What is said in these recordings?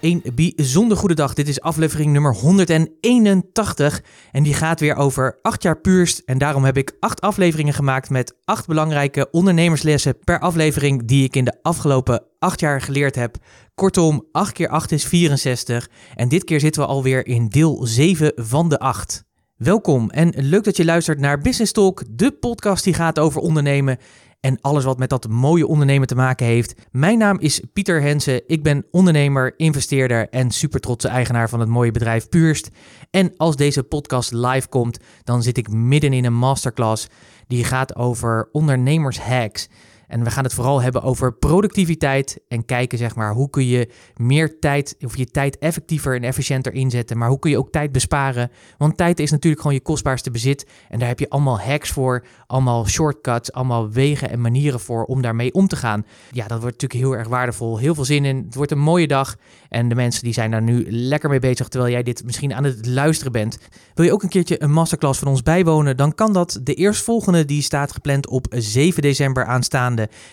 Een bijzonder goede dag. Dit is aflevering nummer 181 en die gaat weer over 8 jaar puurst. En daarom heb ik 8 afleveringen gemaakt met 8 belangrijke ondernemerslessen per aflevering die ik in de afgelopen 8 jaar geleerd heb. Kortom, 8 keer 8 is 64 en dit keer zitten we alweer in deel 7 van de 8. Welkom en leuk dat je luistert naar Business Talk, de podcast die gaat over ondernemen en alles wat met dat mooie ondernemen te maken heeft. Mijn naam is Pieter Hensen. Ik ben ondernemer, investeerder en super trotse eigenaar van het mooie bedrijf Purst. En als deze podcast live komt, dan zit ik midden in een masterclass die gaat over ondernemershacks. En we gaan het vooral hebben over productiviteit en kijken zeg maar hoe kun je meer tijd of je tijd effectiever en efficiënter inzetten, maar hoe kun je ook tijd besparen? Want tijd is natuurlijk gewoon je kostbaarste bezit en daar heb je allemaal hacks voor, allemaal shortcuts, allemaal wegen en manieren voor om daarmee om te gaan. Ja, dat wordt natuurlijk heel erg waardevol. Heel veel zin in. Het wordt een mooie dag en de mensen die zijn daar nu lekker mee bezig terwijl jij dit misschien aan het luisteren bent. Wil je ook een keertje een masterclass van ons bijwonen? Dan kan dat. De eerstvolgende die staat gepland op 7 december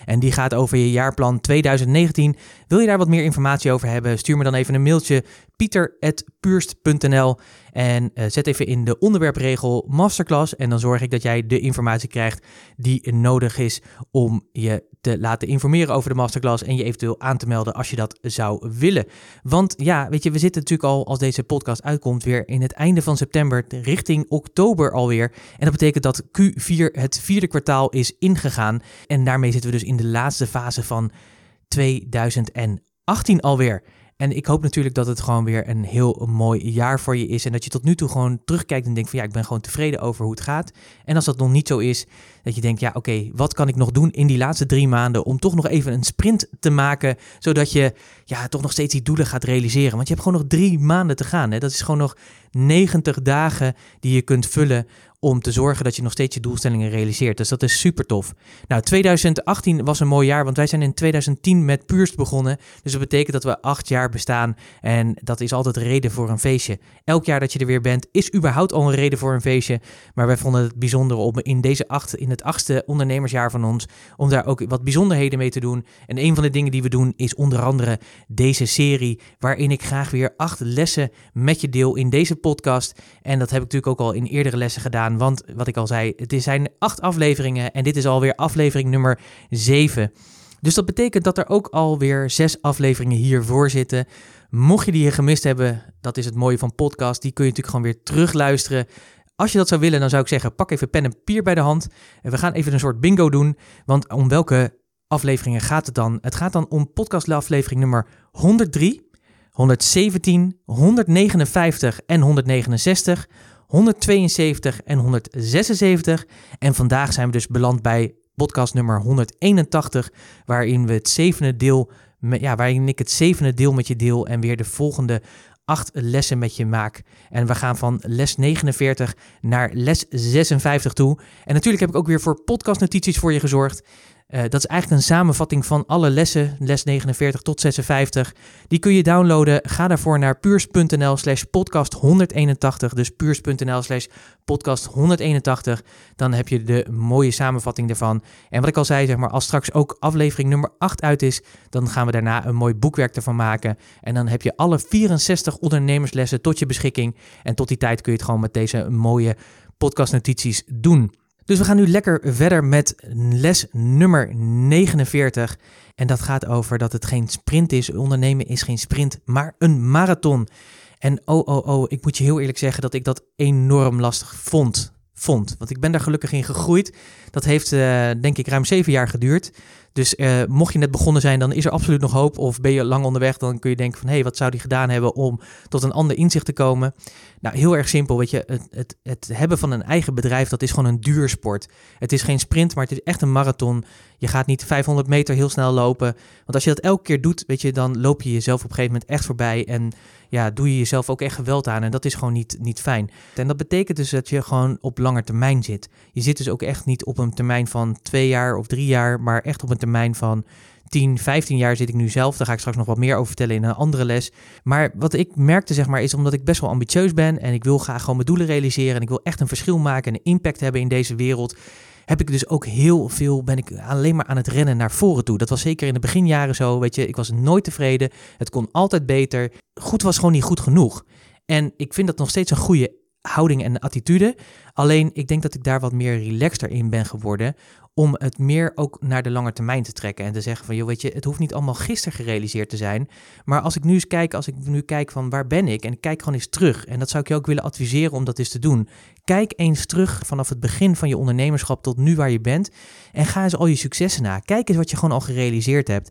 en die gaat over je jaarplan 2019. Wil je daar wat meer informatie over hebben? Stuur me dan even een mailtje pieter.puurst.nl en uh, zet even in de onderwerpregel masterclass en dan zorg ik dat jij de informatie krijgt die nodig is om je te laten informeren over de masterclass en je eventueel aan te melden als je dat zou willen. Want ja, weet je, we zitten natuurlijk al als deze podcast uitkomt weer in het einde van september richting oktober alweer. En dat betekent dat Q4 het vierde kwartaal is ingegaan en daarmee zitten we dus in de laatste fase van 2018 alweer. En ik hoop natuurlijk dat het gewoon weer een heel mooi jaar voor je is. En dat je tot nu toe gewoon terugkijkt en denkt van ja, ik ben gewoon tevreden over hoe het gaat. En als dat nog niet zo is, dat je denkt ja, oké, wat kan ik nog doen in die laatste drie maanden om toch nog even een sprint te maken. Zodat je ja, toch nog steeds die doelen gaat realiseren. Want je hebt gewoon nog drie maanden te gaan. Hè? Dat is gewoon nog 90 dagen die je kunt vullen om te zorgen dat je nog steeds je doelstellingen realiseert. Dus dat is super tof. Nou, 2018 was een mooi jaar, want wij zijn in 2010 met Puurst begonnen. Dus dat betekent dat we acht jaar bestaan en dat is altijd reden voor een feestje. Elk jaar dat je er weer bent is überhaupt al een reden voor een feestje. Maar wij vonden het bijzonder om in deze acht, in het achtste ondernemersjaar van ons, om daar ook wat bijzonderheden mee te doen. En een van de dingen die we doen is onder andere deze serie, waarin ik graag weer acht lessen met je deel in deze podcast. En dat heb ik natuurlijk ook al in eerdere lessen gedaan. Want wat ik al zei, het zijn acht afleveringen en dit is alweer aflevering nummer 7. Dus dat betekent dat er ook alweer zes afleveringen hiervoor zitten. Mocht je die hier gemist hebben, dat is het mooie van podcast. Die kun je natuurlijk gewoon weer terugluisteren. Als je dat zou willen, dan zou ik zeggen: pak even pen en papier bij de hand. En we gaan even een soort bingo doen. Want om welke afleveringen gaat het dan? Het gaat dan om podcastaflevering nummer 103, 117, 159 en 169. 172 en 176. En vandaag zijn we dus beland bij podcast nummer 181, waarin we het zevende deel, ja, waarin ik het zevende deel met je deel en weer de volgende acht lessen met je maak. En we gaan van les 49 naar les 56 toe. En natuurlijk heb ik ook weer voor podcastnotities voor je gezorgd. Uh, dat is eigenlijk een samenvatting van alle lessen, les 49 tot 56. Die kun je downloaden. Ga daarvoor naar puurs.nl slash podcast 181. Dus puurs.nl slash podcast 181. Dan heb je de mooie samenvatting ervan. En wat ik al zei, zeg maar, als straks ook aflevering nummer 8 uit is, dan gaan we daarna een mooi boekwerk ervan maken. En dan heb je alle 64 ondernemerslessen tot je beschikking. En tot die tijd kun je het gewoon met deze mooie podcastnotities doen. Dus we gaan nu lekker verder met les nummer 49. En dat gaat over dat het geen sprint is. Ondernemen is geen sprint, maar een marathon. En oh, oh, oh, ik moet je heel eerlijk zeggen dat ik dat enorm lastig vond. vond. Want ik ben daar gelukkig in gegroeid. Dat heeft, uh, denk ik, ruim zeven jaar geduurd. Dus uh, mocht je net begonnen zijn, dan is er absoluut nog hoop. Of ben je lang onderweg, dan kun je denken van... hé, hey, wat zou die gedaan hebben om tot een ander inzicht te komen? Nou, heel erg simpel, weet je. Het, het, het hebben van een eigen bedrijf, dat is gewoon een duursport. Het is geen sprint, maar het is echt een marathon. Je gaat niet 500 meter heel snel lopen. Want als je dat elke keer doet, weet je, dan loop je jezelf op een gegeven moment echt voorbij. En ja, doe je jezelf ook echt geweld aan. En dat is gewoon niet, niet fijn. En dat betekent dus dat je gewoon op lange termijn zit. Je zit dus ook echt niet op een termijn van twee jaar of drie jaar, maar echt op een termijn van 10, 15 jaar zit ik nu zelf. Daar ga ik straks nog wat meer over vertellen in een andere les. Maar wat ik merkte, zeg maar, is omdat ik best wel ambitieus ben en ik wil graag gewoon mijn doelen realiseren en ik wil echt een verschil maken en een impact hebben in deze wereld heb ik dus ook heel veel, ben ik alleen maar aan het rennen naar voren toe. Dat was zeker in de beginjaren zo, weet je. Ik was nooit tevreden, het kon altijd beter. Goed was gewoon niet goed genoeg. En ik vind dat nog steeds een goede houding en attitude. Alleen ik denk dat ik daar wat meer relaxter in ben geworden om het meer ook naar de lange termijn te trekken en te zeggen van, joh, weet je, het hoeft niet allemaal gisteren gerealiseerd te zijn, maar als ik nu eens kijk, als ik nu kijk van waar ben ik en ik kijk gewoon eens terug en dat zou ik je ook willen adviseren om dat eens te doen. Kijk eens terug vanaf het begin van je ondernemerschap tot nu waar je bent en ga eens al je successen na. Kijk eens wat je gewoon al gerealiseerd hebt.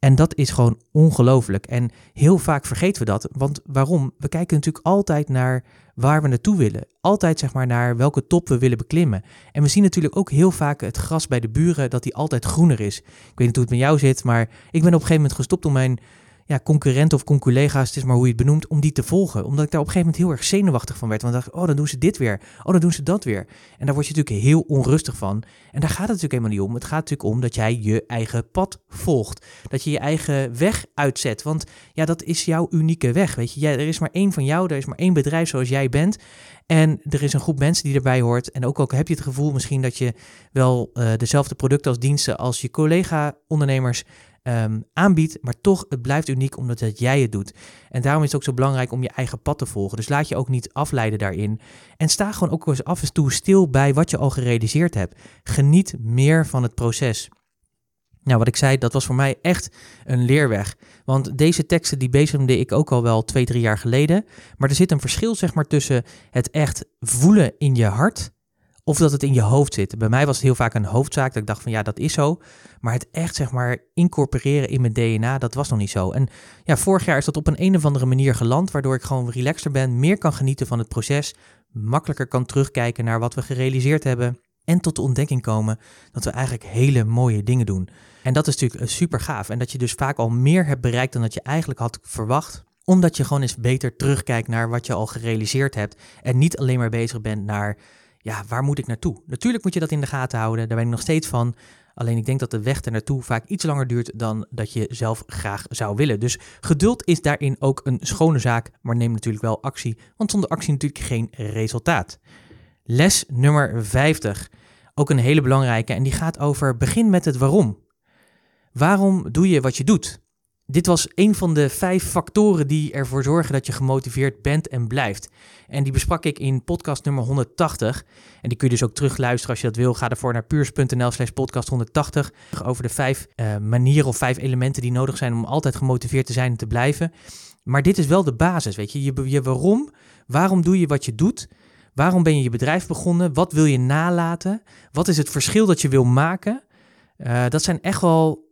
En dat is gewoon ongelooflijk. En heel vaak vergeten we dat. Want waarom? We kijken natuurlijk altijd naar waar we naartoe willen. Altijd zeg maar naar welke top we willen beklimmen. En we zien natuurlijk ook heel vaak het gras bij de buren dat die altijd groener is. Ik weet niet hoe het met jou zit, maar ik ben op een gegeven moment gestopt om mijn ja, concurrenten of conculega's, het is maar hoe je het benoemt, om die te volgen. Omdat ik daar op een gegeven moment heel erg zenuwachtig van werd. Want ik dacht, oh, dan doen ze dit weer. Oh, dan doen ze dat weer. En daar word je natuurlijk heel onrustig van. En daar gaat het natuurlijk helemaal niet om. Het gaat natuurlijk om dat jij je eigen pad volgt. Dat je je eigen weg uitzet. Want ja, dat is jouw unieke weg. Weet je, er is maar één van jou, er is maar één bedrijf zoals jij bent. En er is een groep mensen die erbij hoort. En ook, ook heb je het gevoel misschien dat je wel uh, dezelfde producten als diensten als je collega-ondernemers um, aanbiedt, maar toch, het blijft uniek omdat het jij het doet. En daarom is het ook zo belangrijk om je eigen pad te volgen. Dus laat je ook niet afleiden daarin. En sta gewoon ook eens af en toe stil bij wat je al gerealiseerd hebt. Geniet meer van het proces. Nou, wat ik zei, dat was voor mij echt een leerweg. Want deze teksten die bezigde ik ook al wel twee, drie jaar geleden. Maar er zit een verschil, zeg maar, tussen het echt voelen in je hart of dat het in je hoofd zit. Bij mij was het heel vaak een hoofdzaak dat ik dacht van ja, dat is zo. Maar het echt zeg maar incorporeren in mijn DNA, dat was nog niet zo. En ja, vorig jaar is dat op een, een of andere manier geland, waardoor ik gewoon relaxter ben, meer kan genieten van het proces, makkelijker kan terugkijken naar wat we gerealiseerd hebben. En tot de ontdekking komen dat we eigenlijk hele mooie dingen doen. En dat is natuurlijk eh, super gaaf. En dat je dus vaak al meer hebt bereikt dan dat je eigenlijk had verwacht omdat je gewoon eens beter terugkijkt naar wat je al gerealiseerd hebt. En niet alleen maar bezig bent naar ja, waar moet ik naartoe? Natuurlijk moet je dat in de gaten houden, daar ben ik nog steeds van. Alleen ik denk dat de weg er naartoe vaak iets langer duurt dan dat je zelf graag zou willen. Dus geduld is daarin ook een schone zaak, maar neem natuurlijk wel actie, want zonder actie natuurlijk geen resultaat. Les nummer 50, ook een hele belangrijke en die gaat over begin met het waarom. Waarom doe je wat je doet? Dit was een van de vijf factoren die ervoor zorgen dat je gemotiveerd bent en blijft. En die besprak ik in podcast nummer 180. En die kun je dus ook terugluisteren als je dat wil. Ga ervoor naar puurs.nl slash podcast 180. Over de vijf uh, manieren of vijf elementen die nodig zijn om altijd gemotiveerd te zijn en te blijven. Maar dit is wel de basis, weet je. Je, je waarom, waarom doe je wat je doet? Waarom ben je je bedrijf begonnen? Wat wil je nalaten? Wat is het verschil dat je wil maken? Uh, dat zijn echt wel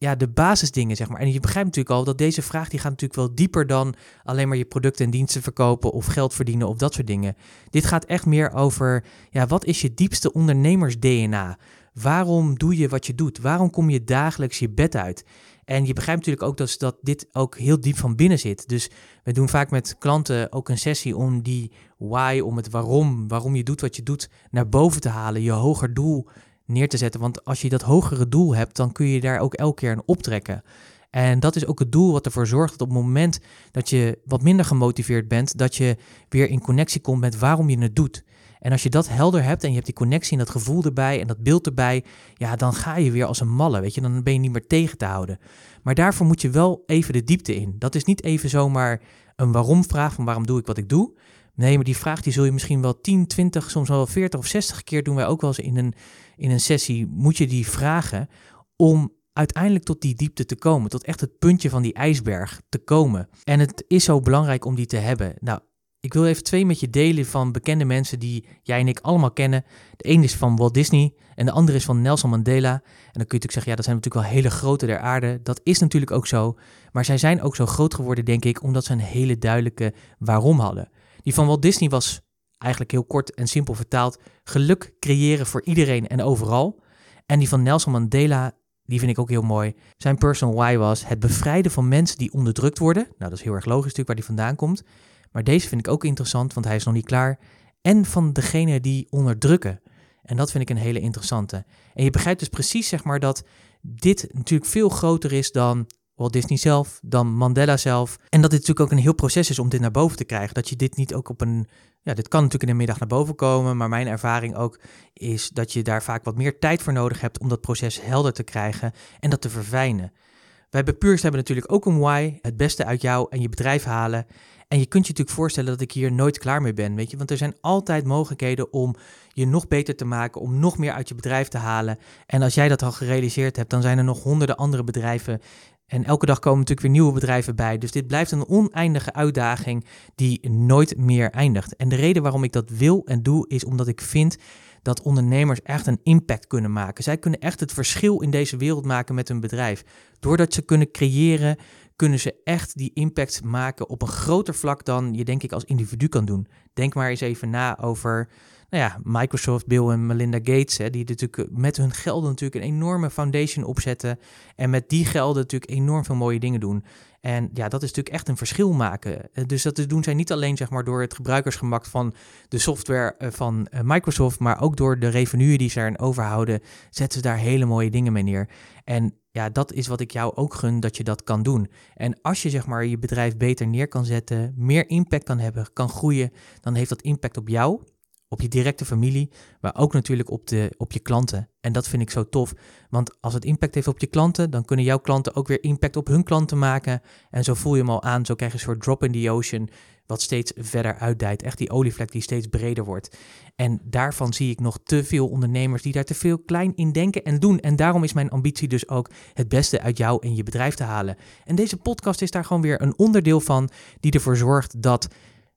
ja, de basisdingen, zeg maar. En je begrijpt natuurlijk al dat deze vraag die gaat natuurlijk wel dieper dan alleen maar je producten en diensten verkopen of geld verdienen of dat soort dingen. Dit gaat echt meer over, ja, wat is je diepste ondernemers-DNA? Waarom doe je wat je doet? Waarom kom je dagelijks je bed uit? En je begrijpt natuurlijk ook dat, dat dit ook heel diep van binnen zit. Dus we doen vaak met klanten ook een sessie om die why, om het waarom, waarom je doet wat je doet, naar boven te halen. Je hoger doel neer te zetten. Want als je dat hogere doel hebt, dan kun je daar ook elke keer een optrekken. En dat is ook het doel wat ervoor zorgt dat op het moment dat je wat minder gemotiveerd bent, dat je weer in connectie komt met waarom je het doet. En als je dat helder hebt en je hebt die connectie en dat gevoel erbij en dat beeld erbij, ja, dan ga je weer als een malle, weet je, dan ben je niet meer tegen te houden. Maar daarvoor moet je wel even de diepte in. Dat is niet even zomaar een waarom vraag van waarom doe ik wat ik doe. Nee, maar die vraag die zul je misschien wel 10, 20, soms wel 40 of 60 keer doen wij ook wel eens in een, in een sessie. Moet je die vragen om uiteindelijk tot die diepte te komen. Tot echt het puntje van die ijsberg te komen. En het is zo belangrijk om die te hebben. Nou, Ik wil even twee met je delen van bekende mensen die jij en ik allemaal kennen. De een is van Walt Disney en de andere is van Nelson Mandela. En dan kun je natuurlijk zeggen, ja, dat zijn natuurlijk wel hele grote der aarde. Dat is natuurlijk ook zo. Maar zij zijn ook zo groot geworden, denk ik, omdat ze een hele duidelijke waarom hadden. Die van Walt Disney was eigenlijk heel kort en simpel vertaald: geluk creëren voor iedereen en overal. En die van Nelson Mandela, die vind ik ook heel mooi. Zijn personal why was het bevrijden van mensen die onderdrukt worden. Nou, dat is heel erg logisch natuurlijk waar die vandaan komt. Maar deze vind ik ook interessant, want hij is nog niet klaar. En van degene die onderdrukken. En dat vind ik een hele interessante. En je begrijpt dus precies, zeg maar, dat dit natuurlijk veel groter is dan Walt Disney zelf, dan Mandela zelf. En dat dit natuurlijk ook een heel proces is om dit naar boven te krijgen. Dat je dit niet ook op een. Ja, dit kan natuurlijk in de middag naar boven komen. Maar mijn ervaring ook is dat je daar vaak wat meer tijd voor nodig hebt om dat proces helder te krijgen en dat te verfijnen. Wij bij Puurs hebben natuurlijk ook een why, het beste uit jou en je bedrijf halen. En je kunt je natuurlijk voorstellen dat ik hier nooit klaar mee ben, weet je. Want er zijn altijd mogelijkheden om je nog beter te maken, om nog meer uit je bedrijf te halen. En als jij dat al gerealiseerd hebt, dan zijn er nog honderden andere bedrijven. En elke dag komen natuurlijk weer nieuwe bedrijven bij. Dus dit blijft een oneindige uitdaging die nooit meer eindigt. En de reden waarom ik dat wil en doe, is omdat ik vind dat ondernemers echt een impact kunnen maken. Zij kunnen echt het verschil in deze wereld maken met hun bedrijf. Doordat ze kunnen creëren, kunnen ze echt die impact maken op een groter vlak dan je denk ik als individu kan doen. Denk maar eens even na over nou ja, Microsoft, Bill en Melinda Gates, hè, die natuurlijk met hun gelden natuurlijk een enorme foundation opzetten en met die gelden natuurlijk enorm veel mooie dingen doen. En ja, dat is natuurlijk echt een verschil maken. Eh, dus dat doen zij niet alleen zeg maar, door het gebruikersgemak van de software eh, van eh, Microsoft, maar ook door de revenue die ze erin overhouden, zetten ze daar hele mooie dingen mee neer. En ja, dat is wat ik jou ook gun dat je dat kan doen. En als je zeg maar je bedrijf beter neer kan zetten, meer impact kan hebben, kan groeien, dan heeft dat impact op jou op je directe familie, maar ook natuurlijk op, de, op je klanten. En dat vind ik zo tof, want als het impact heeft op je klanten, dan kunnen jouw klanten ook weer impact op hun klanten maken. En zo voel je hem al aan, zo krijg je een soort drop in the ocean, wat steeds verder uitdijt. Echt die olievlek die steeds breder wordt. En daarvan zie ik nog te veel ondernemers die daar te veel klein in denken en doen. En daarom is mijn ambitie dus ook het beste uit jou en je bedrijf te halen. En deze podcast is daar gewoon weer een onderdeel van, die ervoor zorgt dat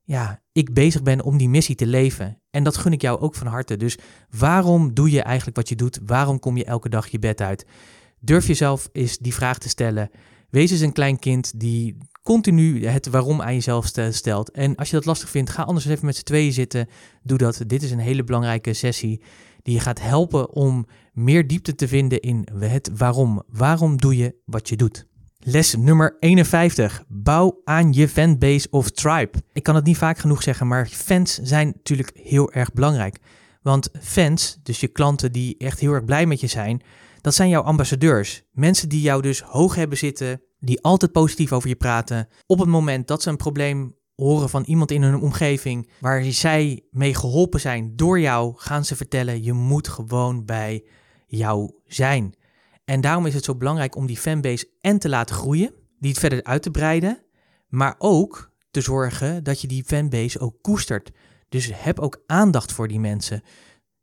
ja, ik bezig ben om die missie te leven. En dat gun ik jou ook van harte. Dus waarom doe je eigenlijk wat je doet? Waarom kom je elke dag je bed uit? Durf jezelf eens die vraag te stellen. Wees eens een klein kind die continu het waarom aan jezelf stelt. En als je dat lastig vindt, ga anders even met z'n tweeën zitten. Doe dat. Dit is een hele belangrijke sessie die je gaat helpen om meer diepte te vinden in het waarom. Waarom doe je wat je doet? Les nummer 51. Bouw aan je fanbase of tribe. Ik kan het niet vaak genoeg zeggen, maar fans zijn natuurlijk heel erg belangrijk. Want fans, dus je klanten die echt heel erg blij met je zijn, dat zijn jouw ambassadeurs. Mensen die jou dus hoog hebben zitten, die altijd positief over je praten. Op het moment dat ze een probleem horen van iemand in hun omgeving waar zij mee geholpen zijn door jou, gaan ze vertellen: je moet gewoon bij jou zijn. En daarom is het zo belangrijk om die fanbase en te laten groeien, die het verder uit te breiden, maar ook te zorgen dat je die fanbase ook koestert. Dus heb ook aandacht voor die mensen.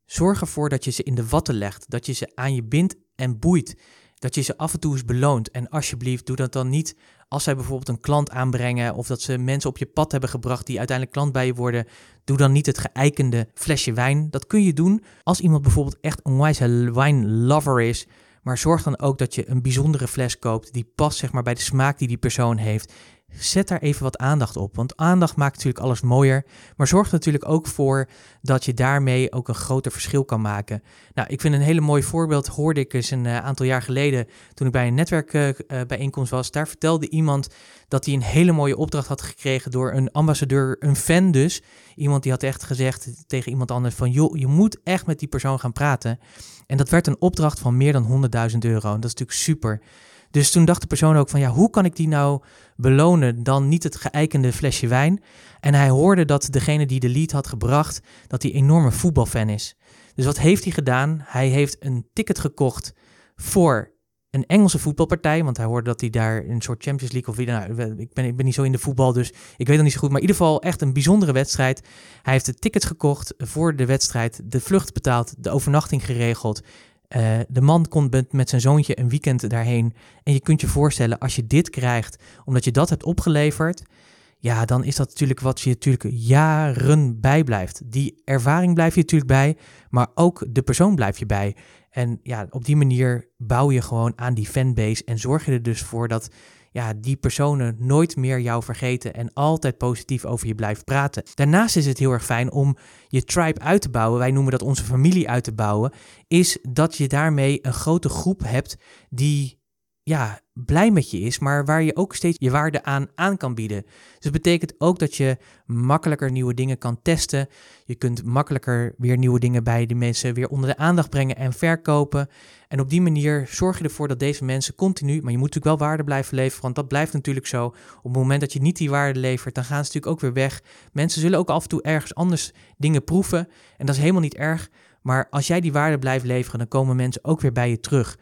Zorg ervoor dat je ze in de watten legt, dat je ze aan je bindt en boeit, dat je ze af en toe eens beloont. En alsjeblieft, doe dat dan niet als zij bijvoorbeeld een klant aanbrengen of dat ze mensen op je pad hebben gebracht die uiteindelijk klant bij je worden. Doe dan niet het geëikende flesje wijn. Dat kun je doen als iemand bijvoorbeeld echt een wijze wijnlover is maar zorg dan ook dat je een bijzondere fles koopt die past zeg maar, bij de smaak die die persoon heeft. Zet daar even wat aandacht op, want aandacht maakt natuurlijk alles mooier, maar zorg er natuurlijk ook voor dat je daarmee ook een groter verschil kan maken. Nou, ik vind een hele mooi voorbeeld, hoorde ik eens een uh, aantal jaar geleden toen ik bij een netwerkbijeenkomst uh, was. Daar vertelde iemand dat hij een hele mooie opdracht had gekregen door een ambassadeur, een fan dus. Iemand die had echt gezegd tegen iemand anders van, joh, je moet echt met die persoon gaan praten. En dat werd een opdracht van meer dan 100.000 euro. En dat is natuurlijk super. Dus toen dacht de persoon ook van ja, hoe kan ik die nou belonen dan niet het geëikende flesje wijn? En hij hoorde dat degene die de lead had gebracht, dat hij enorme voetbalfan is. Dus wat heeft hij gedaan? Hij heeft een ticket gekocht voor een Engelse voetbalpartij. Want hij hoorde dat hij daar een soort Champions League of nou, ik, ben, ik ben niet zo in de voetbal, dus ik weet nog niet zo goed. Maar in ieder geval echt een bijzondere wedstrijd. Hij heeft de tickets gekocht voor de wedstrijd, de vlucht betaald, de overnachting geregeld. Uh, de man komt met zijn zoontje een weekend daarheen. En je kunt je voorstellen, als je dit krijgt, omdat je dat hebt opgeleverd, ja, dan is dat natuurlijk wat je natuurlijk jaren bijblijft. Die ervaring blijf je natuurlijk bij, maar ook de persoon blijf je bij. En ja, op die manier bouw je gewoon aan die fanbase en zorg je er dus voor dat ja, die personen nooit meer jou vergeten en altijd positief over je blijven praten. Daarnaast is het heel erg fijn om je tribe uit te bouwen. Wij noemen dat onze familie uit te bouwen. Is dat je daarmee een grote groep hebt die ja, blij met je is, maar waar je ook steeds je waarde aan aan kan bieden. Dus dat betekent ook dat je makkelijker nieuwe dingen kan testen. Je kunt makkelijker weer nieuwe dingen bij de mensen weer onder de aandacht brengen en verkopen. En op die manier zorg je ervoor dat deze mensen continu, maar je moet natuurlijk wel waarde blijven leveren, want dat blijft natuurlijk zo. Op het moment dat je niet die waarde levert, dan gaan ze natuurlijk ook weer weg. Mensen zullen ook af en toe ergens anders dingen proeven en dat is helemaal niet erg. Maar als jij die waarde blijft leveren, dan komen mensen ook weer bij je terug.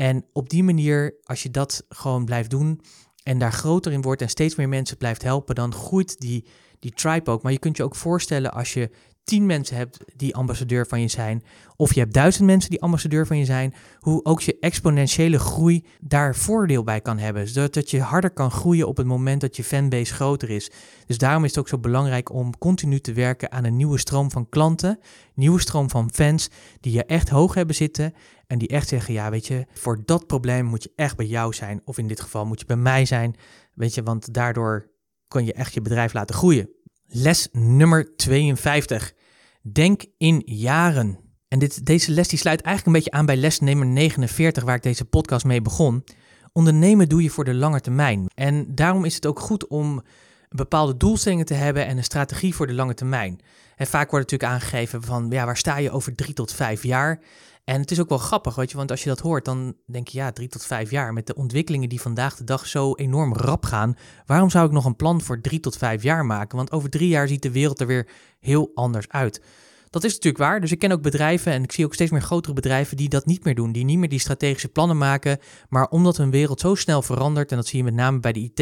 En op die manier, als je dat gewoon blijft doen en daar groter in wordt en steeds meer mensen blijft helpen, dan groeit die, die tribe ook. Maar je kunt je ook voorstellen als je tien mensen hebt die ambassadeur van je zijn, of je hebt duizend mensen die ambassadeur van je zijn, hoe ook je exponentiële groei daar voordeel bij kan hebben. Zodat je harder kan groeien op het moment dat je fanbase groter is. Dus daarom is het ook zo belangrijk om continu te werken aan een nieuwe stroom van klanten, nieuwe stroom van fans die je echt hoog hebben zitten en die echt zeggen, ja weet je, voor dat probleem moet je echt bij jou zijn, of in dit geval moet je bij mij zijn, weet je, want daardoor kan je echt je bedrijf laten groeien. Les nummer 52. Denk in jaren. En dit, deze les die sluit eigenlijk een beetje aan bij les nummer 49, waar ik deze podcast mee begon. Ondernemen doe je voor de lange termijn. En daarom is het ook goed om bepaalde doelstellingen te hebben en een strategie voor de lange termijn. En vaak wordt natuurlijk aangegeven van, ja, waar sta je over drie tot vijf jaar? En het is ook wel grappig, weet je, want als je dat hoort, dan denk je ja, drie tot vijf jaar met de ontwikkelingen die vandaag de dag zo enorm rap gaan. Waarom zou ik nog een plan voor drie tot vijf jaar maken? Want over drie jaar ziet de wereld er weer heel anders uit. Dat is natuurlijk waar. Dus ik ken ook bedrijven en ik zie ook steeds meer grotere bedrijven die dat niet meer doen. Die niet meer die strategische plannen maken. Maar omdat hun wereld zo snel verandert, en dat zie je met name bij de IT,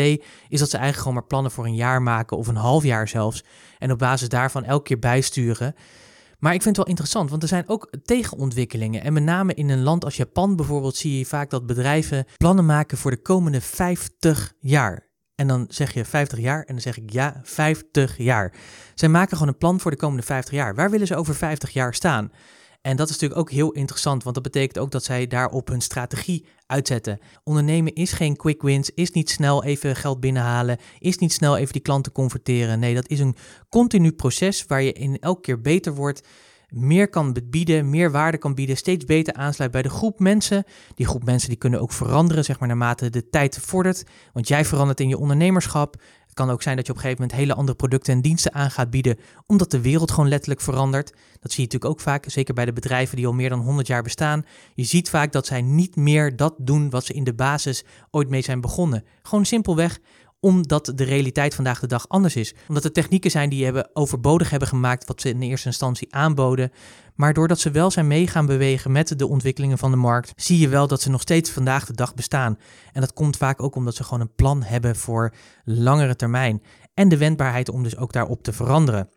is dat ze eigenlijk gewoon maar plannen voor een jaar maken of een half jaar zelfs. En op basis daarvan elke keer bijsturen. Maar ik vind het wel interessant, want er zijn ook tegenontwikkelingen. En met name in een land als Japan bijvoorbeeld zie je vaak dat bedrijven plannen maken voor de komende 50 jaar. En dan zeg je 50 jaar en dan zeg ik ja, 50 jaar. Zij maken gewoon een plan voor de komende 50 jaar. Waar willen ze over 50 jaar staan? En dat is natuurlijk ook heel interessant, want dat betekent ook dat zij daarop hun strategie uitzetten. Ondernemen is geen quick wins, is niet snel even geld binnenhalen, is niet snel even die klanten converteren. Nee, dat is een continu proces waar je in elke keer beter wordt, meer kan bieden, meer waarde kan bieden, steeds beter aansluit bij de groep mensen. Die groep mensen die kunnen ook veranderen, zeg maar, naarmate de tijd vordert. Want jij verandert in je ondernemerschap kan ook zijn dat je op een gegeven moment hele andere producten en diensten aan gaat bieden, omdat de wereld gewoon letterlijk verandert. Dat zie je natuurlijk ook vaak, zeker bij de bedrijven die al meer dan 100 jaar bestaan. Je ziet vaak dat zij niet meer dat doen wat ze in de basis ooit mee zijn begonnen. Gewoon simpelweg omdat de realiteit vandaag de dag anders is. Omdat er technieken zijn die hebben overbodig hebben gemaakt wat ze in eerste instantie aanboden. Maar doordat ze wel zijn mee gaan bewegen met de ontwikkelingen van de markt, zie je wel dat ze nog steeds vandaag de dag bestaan. En dat komt vaak ook omdat ze gewoon een plan hebben voor langere termijn. En de wendbaarheid om dus ook daarop te veranderen.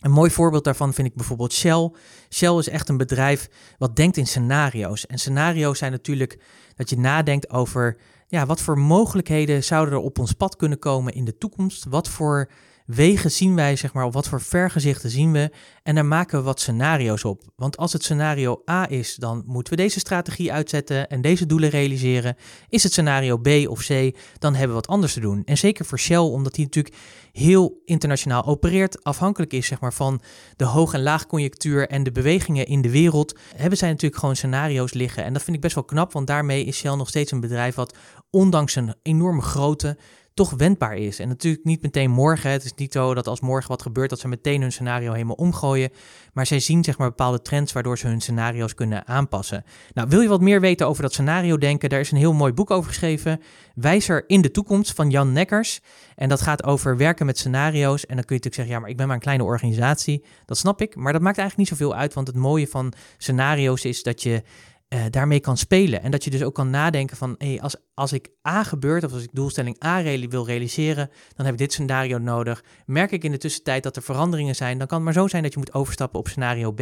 Een mooi voorbeeld daarvan vind ik bijvoorbeeld Shell. Shell is echt een bedrijf wat denkt in scenario's. En scenario's zijn natuurlijk dat je nadenkt over ja, wat voor mogelijkheden zouden er op ons pad kunnen komen in de toekomst? Wat voor wegen zien wij, zeg maar, op wat voor vergezichten zien we. En daar maken we wat scenario's op. Want als het scenario A is, dan moeten we deze strategie uitzetten en deze doelen realiseren. Is het scenario B of C, dan hebben we wat anders te doen. En zeker voor Shell, omdat die natuurlijk heel internationaal opereert, afhankelijk is zeg maar, van de hoog- en laagconjunctuur en de bewegingen in de wereld, hebben zij natuurlijk gewoon scenario's liggen. En dat vind ik best wel knap, want daarmee is Shell nog steeds een bedrijf wat ondanks een enorme grote toch wendbaar is. En natuurlijk niet meteen morgen. Het is niet zo dat als morgen wat gebeurt, dat ze meteen hun scenario helemaal omgooien. Maar zij zien zeg maar bepaalde trends waardoor ze hun scenario's kunnen aanpassen. Nou, wil je wat meer weten over dat scenario denken? Daar is een heel mooi boek over geschreven. Wijzer in de toekomst van Jan Nekkers. En dat gaat over werken met scenario's. En dan kun je natuurlijk zeggen, ja, maar ik ben maar een kleine organisatie. Dat snap ik. Maar dat maakt eigenlijk niet zoveel uit. Want het mooie van scenario's is dat je uh, daarmee kan spelen. En dat je dus ook kan nadenken van, hey, als als ik A gebeurt of als ik doelstelling A wil realiseren, dan heb ik dit scenario nodig. Merk ik in de tussentijd dat er veranderingen zijn, dan kan het maar zo zijn dat je moet overstappen op scenario B.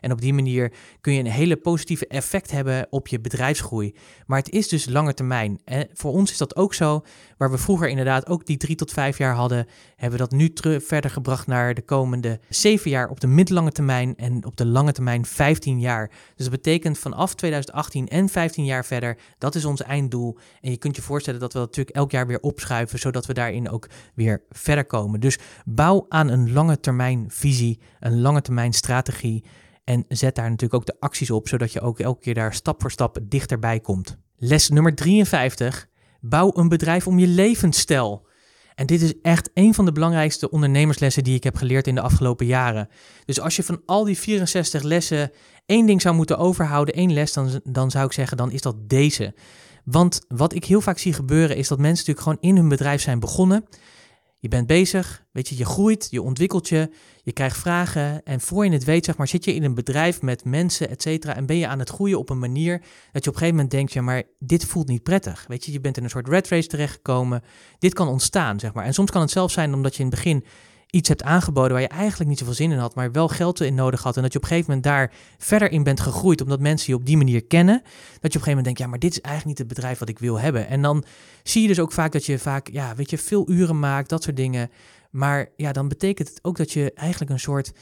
En op die manier kun je een hele positieve effect hebben op je bedrijfsgroei. Maar het is dus lange termijn. En voor ons is dat ook zo, waar we vroeger inderdaad ook die drie tot vijf jaar hadden, hebben we dat nu verder gebracht naar de komende zeven jaar op de middellange termijn en op de lange termijn 15 jaar. Dus dat betekent vanaf 2018 en 15 jaar verder, dat is ons einddoel. En je kunt je voorstellen dat we dat natuurlijk elk jaar weer opschuiven, zodat we daarin ook weer verder komen. Dus bouw aan een lange termijn visie, een lange termijn strategie. En zet daar natuurlijk ook de acties op, zodat je ook elke keer daar stap voor stap dichterbij komt. Les nummer 53. Bouw een bedrijf om je levensstijl. En dit is echt een van de belangrijkste ondernemerslessen die ik heb geleerd in de afgelopen jaren. Dus als je van al die 64 lessen één ding zou moeten overhouden, één les, dan, dan zou ik zeggen, dan is dat deze. Want wat ik heel vaak zie gebeuren is dat mensen natuurlijk gewoon in hun bedrijf zijn begonnen. Je bent bezig, weet je, je groeit, je ontwikkelt je, je krijgt vragen en voor je het weet, zeg maar, zit je in een bedrijf met mensen, et cetera, en ben je aan het groeien op een manier dat je op een gegeven moment denkt, ja, maar dit voelt niet prettig, weet je, je bent in een soort red race terechtgekomen, dit kan ontstaan, zeg maar. En soms kan het zelfs zijn omdat je in het begin iets hebt aangeboden waar je eigenlijk niet zoveel zin in had, maar wel geld in nodig had. En dat je op een gegeven moment daar verder in bent gegroeid, omdat mensen je op die manier kennen. Dat je op een gegeven moment denkt, ja, maar dit is eigenlijk niet het bedrijf wat ik wil hebben. En dan zie je dus ook vaak dat je vaak, ja, weet je, veel uren maakt, dat soort dingen. Maar ja, dan betekent het ook dat je eigenlijk een soort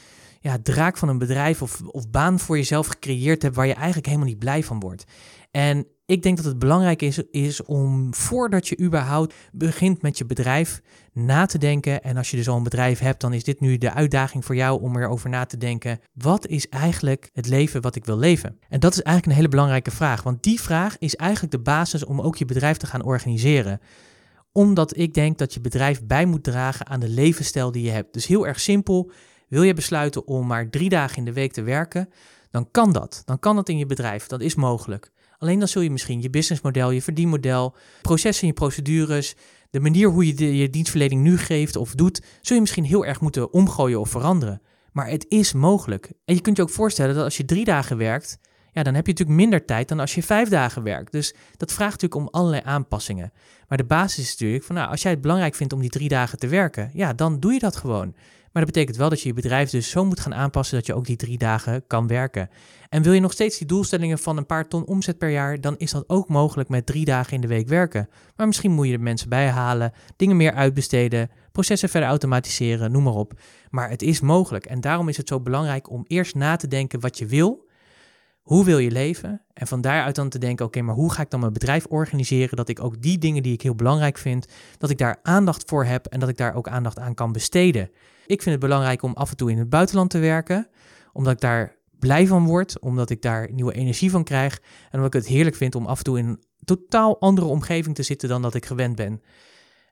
ja, draak van een bedrijf of, of baan voor jezelf gecreëerd hebt waar je eigenlijk helemaal niet blij van wordt. En ik denk dat het belangrijk is, is om voordat je überhaupt begint met je bedrijf na te denken. En als je dus al een bedrijf hebt, dan is dit nu de uitdaging voor jou om erover na te denken. Wat is eigenlijk het leven wat ik wil leven? En dat is eigenlijk een hele belangrijke vraag. Want die vraag is eigenlijk de basis om ook je bedrijf te gaan organiseren omdat ik denk dat je bedrijf bij moet dragen aan de levensstijl die je hebt. Dus heel erg simpel. Wil je besluiten om maar drie dagen in de week te werken, dan kan dat. Dan kan dat in je bedrijf. Dat is mogelijk. Alleen dan zul je misschien je businessmodel, je verdienmodel, processen en je procedures, de manier hoe je de, je dienstverlening nu geeft of doet, zul je misschien heel erg moeten omgooien of veranderen. Maar het is mogelijk. En je kunt je ook voorstellen dat als je drie dagen werkt, ja, dan heb je natuurlijk minder tijd dan als je vijf dagen werkt. Dus dat vraagt natuurlijk om allerlei aanpassingen. Maar de basis is natuurlijk van, nou, als jij het belangrijk vindt om die drie dagen te werken, ja, dan doe je dat gewoon. Maar dat betekent wel dat je je bedrijf dus zo moet gaan aanpassen dat je ook die drie dagen kan werken. En wil je nog steeds die doelstellingen van een paar ton omzet per jaar, dan is dat ook mogelijk met drie dagen in de week werken. Maar misschien moet je er mensen bij halen, dingen meer uitbesteden, processen verder automatiseren, noem maar op. Maar het is mogelijk en daarom is het zo belangrijk om eerst na te denken wat je wil. Hoe wil je leven? En van daaruit dan te denken, oké, maar hoe ga ik dan mijn bedrijf organiseren dat ik ook die dingen die ik heel belangrijk vind, dat ik daar aandacht voor heb en dat ik daar ook aandacht aan kan besteden. Ik vind het belangrijk om af en toe in het buitenland te werken, omdat ik daar blij van word, omdat ik daar nieuwe energie van krijg en omdat ik het heerlijk vind om af en toe in een totaal andere omgeving te zitten dan dat ik gewend ben.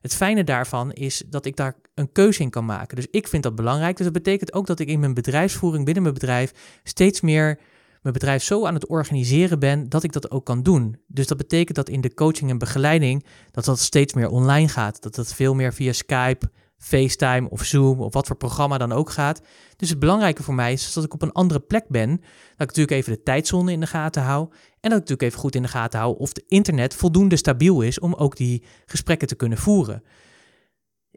Het fijne daarvan is dat ik daar een keuze in kan maken. Dus ik vind dat belangrijk. Dus dat betekent ook dat ik in mijn bedrijfsvoering binnen mijn bedrijf steeds meer mijn bedrijf zo aan het organiseren ben dat ik dat ook kan doen. Dus dat betekent dat in de coaching en begeleiding dat dat steeds meer online gaat. Dat dat veel meer via Skype, FaceTime of Zoom of wat voor programma dan ook gaat. Dus het belangrijke voor mij is dat ik op een andere plek ben. Dat ik natuurlijk even de tijdzone in de gaten hou. En dat ik natuurlijk even goed in de gaten hou of de internet voldoende stabiel is om ook die gesprekken te kunnen voeren.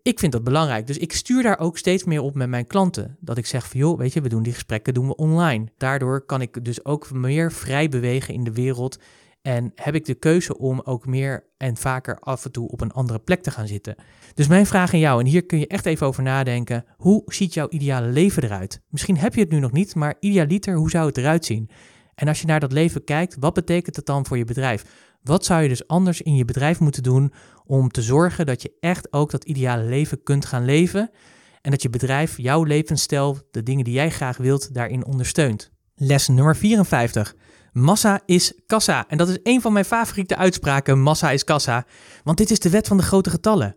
Ik vind dat belangrijk. Dus ik stuur daar ook steeds meer op met mijn klanten. Dat ik zeg van joh, weet je, we doen die gesprekken doen we online. Daardoor kan ik dus ook meer vrij bewegen in de wereld. En heb ik de keuze om ook meer en vaker af en toe op een andere plek te gaan zitten. Dus mijn vraag aan jou, en hier kun je echt even over nadenken. Hoe ziet jouw ideale leven eruit? Misschien heb je het nu nog niet, maar idealiter, hoe zou het eruit zien? En als je naar dat leven kijkt, wat betekent het dan voor je bedrijf? Wat zou je dus anders in je bedrijf moeten doen om te zorgen dat je echt ook dat ideale leven kunt gaan leven en dat je bedrijf jouw levensstijl, de dingen die jij graag wilt, daarin ondersteunt? Les nummer 54. Massa is kassa. En dat is een van mijn favoriete uitspraken. Massa is kassa. Want dit is de wet van de grote getallen.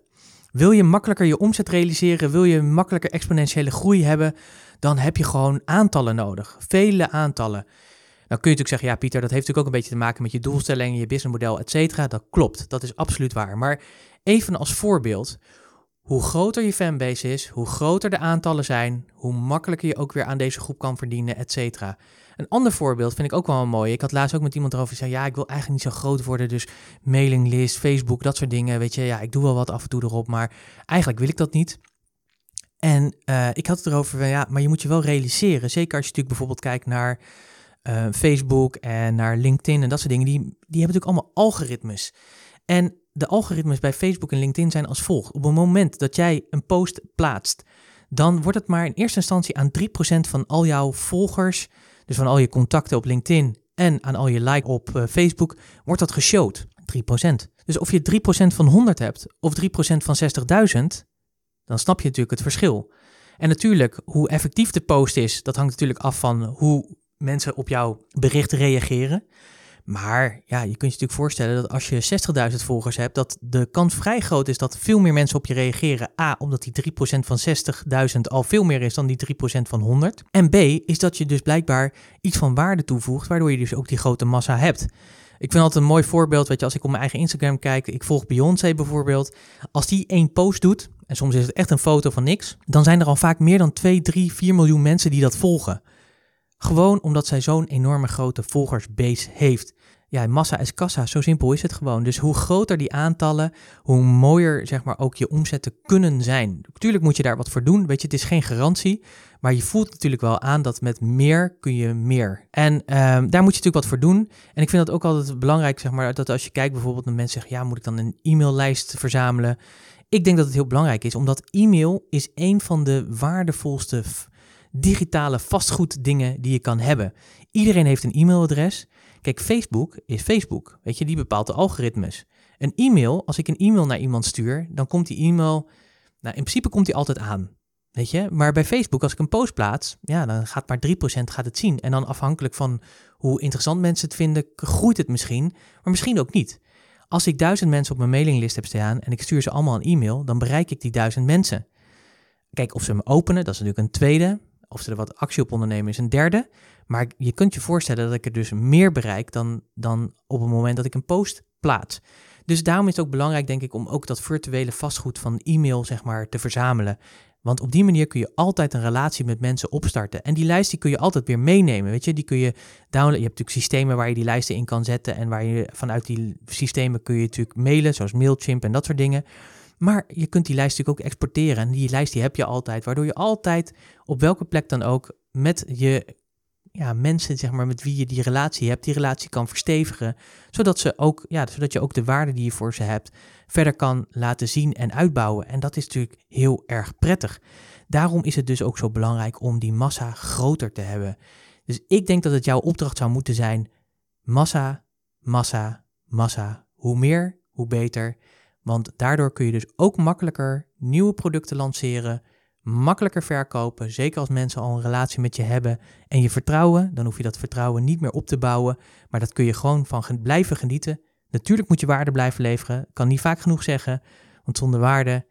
Wil je makkelijker je omzet realiseren, wil je makkelijker exponentiële groei hebben, dan heb je gewoon aantallen nodig. Vele aantallen. Nou kun je natuurlijk zeggen, ja Pieter, dat heeft natuurlijk ook een beetje te maken met je doelstellingen, je businessmodel, et cetera. Dat klopt, dat is absoluut waar. Maar even als voorbeeld, hoe groter je fanbase is, hoe groter de aantallen zijn, hoe makkelijker je ook weer aan deze groep kan verdienen, et cetera. Een ander voorbeeld vind ik ook wel mooi. Ik had laatst ook met iemand erover gezegd, ja, ik wil eigenlijk niet zo groot worden, dus mailinglist, Facebook, dat soort dingen, weet je, ja, ik doe wel wat af en toe erop, maar eigenlijk wil ik dat niet. En uh, ik had het erover, ja, maar je moet je wel realiseren, zeker als je natuurlijk bijvoorbeeld kijkt naar uh, Facebook en naar LinkedIn en dat soort dingen, die, die hebben natuurlijk allemaal algoritmes. En de algoritmes bij Facebook en LinkedIn zijn als volgt. Op het moment dat jij een post plaatst, dan wordt het maar in eerste instantie aan 3% van al jouw volgers, dus van al je contacten op LinkedIn en aan al je like op uh, Facebook, wordt dat geshowd. 3%. Dus of je 3% van 100 hebt of 3% van 60.000, dan snap je natuurlijk het verschil. En natuurlijk, hoe effectief de post is, dat hangt natuurlijk af van hoe mensen op jouw bericht reageren. Maar ja, je kunt je natuurlijk voorstellen dat als je 60.000 volgers hebt, dat de kans vrij groot is dat veel meer mensen op je reageren. A, omdat die 3% van 60.000 al veel meer is dan die 3% van 100. En B, is dat je dus blijkbaar iets van waarde toevoegt, waardoor je dus ook die grote massa hebt. Ik vind altijd een mooi voorbeeld, weet je, als ik op mijn eigen Instagram kijk, ik volg Beyoncé bijvoorbeeld. Als die één post doet, en soms is het echt een foto van niks, dan zijn er al vaak meer dan 2, 3, 4 miljoen mensen die dat volgen. Gewoon omdat zij zo'n enorme grote volgersbase heeft. Ja, massa is kassa, zo simpel is het gewoon. Dus hoe groter die aantallen, hoe mooier zeg maar ook je omzetten kunnen zijn. Natuurlijk moet je daar wat voor doen, weet je, het is geen garantie. Maar je voelt natuurlijk wel aan dat met meer kun je meer. En um, daar moet je natuurlijk wat voor doen. En ik vind dat ook altijd belangrijk, zeg maar, dat als je kijkt bijvoorbeeld naar mensen zeggen, ja, moet ik dan een e-maillijst verzamelen? Ik denk dat het heel belangrijk is, omdat e-mail is een van de waardevolste digitale vastgoeddingen die je kan hebben. Iedereen heeft een e-mailadres. Kijk, Facebook is Facebook. Weet je, die bepaalt de algoritmes. Een e-mail, als ik een e-mail naar iemand stuur, dan komt die e-mail, nou in principe komt die altijd aan. Weet je, maar bij Facebook, als ik een post plaats, ja, dan gaat maar 3% gaat het zien. En dan afhankelijk van hoe interessant mensen het vinden, groeit het misschien, maar misschien ook niet. Als ik duizend mensen op mijn mailinglist heb staan en ik stuur ze allemaal een e-mail, dan bereik ik die duizend mensen. Kijk, of ze me openen, dat is natuurlijk een tweede. Of ze er wat actie op ondernemen is een derde. Maar je kunt je voorstellen dat ik er dus meer bereik dan, dan op het moment dat ik een post plaats. Dus daarom is het ook belangrijk, denk ik, om ook dat virtuele vastgoed van e-mail, zeg maar, te verzamelen. Want op die manier kun je altijd een relatie met mensen opstarten. En die lijst die kun je altijd weer meenemen. Weet je, die kun je downloaden. Je hebt natuurlijk systemen waar je die lijsten in kan zetten. En waar je vanuit die systemen kun je natuurlijk mailen, zoals Mailchimp en dat soort dingen. Maar je kunt die lijst natuurlijk ook exporteren. En die lijst die heb je altijd, waardoor je altijd op welke plek dan ook met je ja, mensen, zeg maar, met wie je die relatie hebt, die relatie kan verstevigen. Zodat, ze ook, ja, zodat je ook de waarde die je voor ze hebt verder kan laten zien en uitbouwen. En dat is natuurlijk heel erg prettig. Daarom is het dus ook zo belangrijk om die massa groter te hebben. Dus ik denk dat het jouw opdracht zou moeten zijn: massa, massa, massa. Hoe meer, hoe beter. Want daardoor kun je dus ook makkelijker nieuwe producten lanceren, makkelijker verkopen. Zeker als mensen al een relatie met je hebben en je vertrouwen, dan hoef je dat vertrouwen niet meer op te bouwen, maar dat kun je gewoon van blijven genieten. Natuurlijk moet je waarde blijven leveren, kan niet vaak genoeg zeggen, want zonder waarde,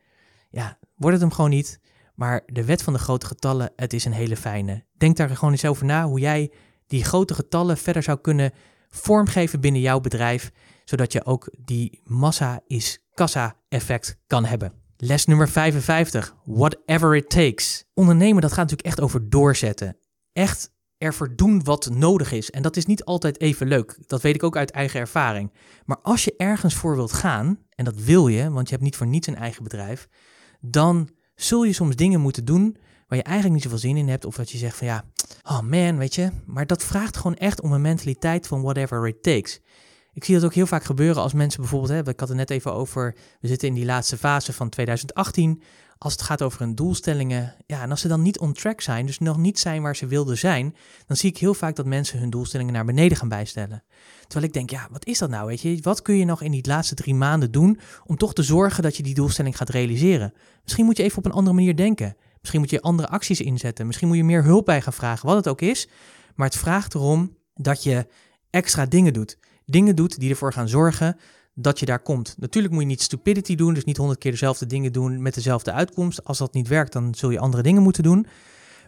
ja, wordt het hem gewoon niet. Maar de wet van de grote getallen, het is een hele fijne. Denk daar gewoon eens over na hoe jij die grote getallen verder zou kunnen vormgeven binnen jouw bedrijf, zodat je ook die massa is kassa-effect kan hebben. Les nummer 55. Whatever it takes. Ondernemen, dat gaat natuurlijk echt over doorzetten. Echt ervoor doen wat nodig is. En dat is niet altijd even leuk. Dat weet ik ook uit eigen ervaring. Maar als je ergens voor wilt gaan, en dat wil je, want je hebt niet voor niets een eigen bedrijf, dan zul je soms dingen moeten doen waar je eigenlijk niet zoveel zin in hebt. Of dat je zegt van ja, oh man, weet je. Maar dat vraagt gewoon echt om een mentaliteit van whatever it takes. Ik zie dat ook heel vaak gebeuren als mensen bijvoorbeeld, hè, ik had het net even over, we zitten in die laatste fase van 2018. Als het gaat over hun doelstellingen, ja, en als ze dan niet on track zijn, dus nog niet zijn waar ze wilden zijn, dan zie ik heel vaak dat mensen hun doelstellingen naar beneden gaan bijstellen. Terwijl ik denk, ja, wat is dat nou, weet je? Wat kun je nog in die laatste drie maanden doen om toch te zorgen dat je die doelstelling gaat realiseren? Misschien moet je even op een andere manier denken. Misschien moet je andere acties inzetten. Misschien moet je meer hulp bij gaan vragen, wat het ook is. Maar het vraagt erom dat je extra dingen doet dingen doet die ervoor gaan zorgen dat je daar komt. Natuurlijk moet je niet stupidity doen, dus niet honderd keer dezelfde dingen doen met dezelfde uitkomst. Als dat niet werkt, dan zul je andere dingen moeten doen.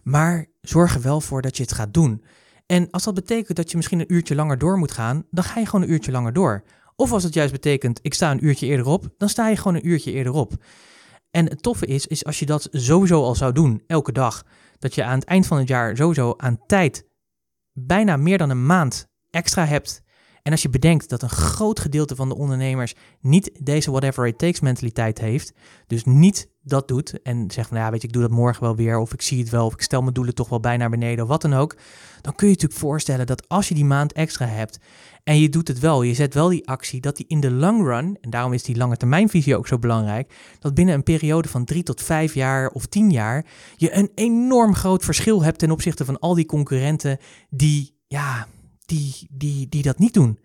Maar zorg er wel voor dat je het gaat doen. En als dat betekent dat je misschien een uurtje langer door moet gaan, dan ga je gewoon een uurtje langer door. Of als het juist betekent, ik sta een uurtje eerder op, dan sta je gewoon een uurtje eerder op. En het toffe is, is als je dat sowieso al zou doen, elke dag, dat je aan het eind van het jaar sowieso aan tijd bijna meer dan een maand extra hebt. En als je bedenkt dat een groot gedeelte van de ondernemers niet deze whatever it takes mentaliteit heeft, dus niet dat doet en zegt van ja, weet je, ik doe dat morgen wel weer of ik zie het wel of ik stel mijn doelen toch wel bij naar beneden of wat dan ook, dan kun je je natuurlijk voorstellen dat als je die maand extra hebt en je doet het wel, je zet wel die actie, dat die in de long run, en daarom is die lange termijnvisie ook zo belangrijk, dat binnen een periode van drie tot vijf jaar of tien jaar je een enorm groot verschil hebt ten opzichte van al die concurrenten die, ja, die, die, die dat niet doen.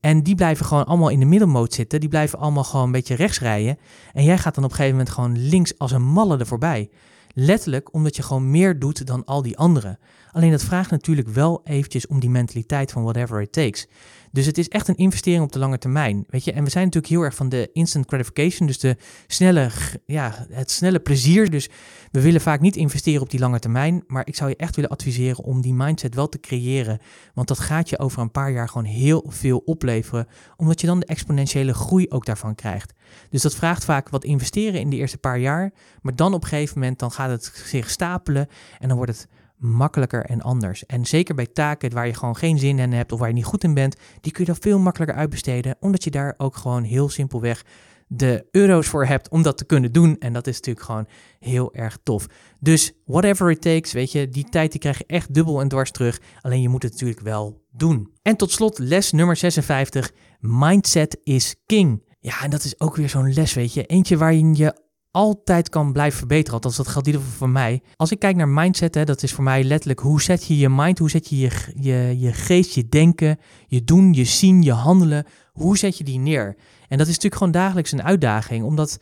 En die blijven gewoon allemaal in de middelmoot zitten. Die blijven allemaal gewoon een beetje rechts rijden. En jij gaat dan op een gegeven moment gewoon links als een malle er voorbij. Letterlijk omdat je gewoon meer doet dan al die anderen. Alleen dat vraagt natuurlijk wel eventjes om die mentaliteit van whatever it takes. Dus het is echt een investering op de lange termijn. Weet je, en we zijn natuurlijk heel erg van de instant gratification, dus de snelle, ja, het snelle plezier. Dus we willen vaak niet investeren op die lange termijn. Maar ik zou je echt willen adviseren om die mindset wel te creëren. Want dat gaat je over een paar jaar gewoon heel veel opleveren. Omdat je dan de exponentiële groei ook daarvan krijgt. Dus dat vraagt vaak wat investeren in de eerste paar jaar. Maar dan op een gegeven moment dan gaat het zich stapelen. En dan wordt het makkelijker en anders. En zeker bij taken waar je gewoon geen zin in hebt of waar je niet goed in bent, die kun je dan veel makkelijker uitbesteden, omdat je daar ook gewoon heel simpelweg de euro's voor hebt om dat te kunnen doen. En dat is natuurlijk gewoon heel erg tof. Dus whatever it takes, weet je, die tijd die krijg je echt dubbel en dwars terug. Alleen je moet het natuurlijk wel doen. En tot slot les nummer 56. Mindset is king. Ja, en dat is ook weer zo'n les, weet je. Eentje waarin je altijd kan blijven verbeteren. Althans, dat geldt in ieder geval voor mij. Als ik kijk naar mindset, hè, dat is voor mij letterlijk hoe zet je je mind, hoe zet je je, je je geest, je denken, je doen, je zien, je handelen, hoe zet je die neer? En dat is natuurlijk gewoon dagelijks een uitdaging, omdat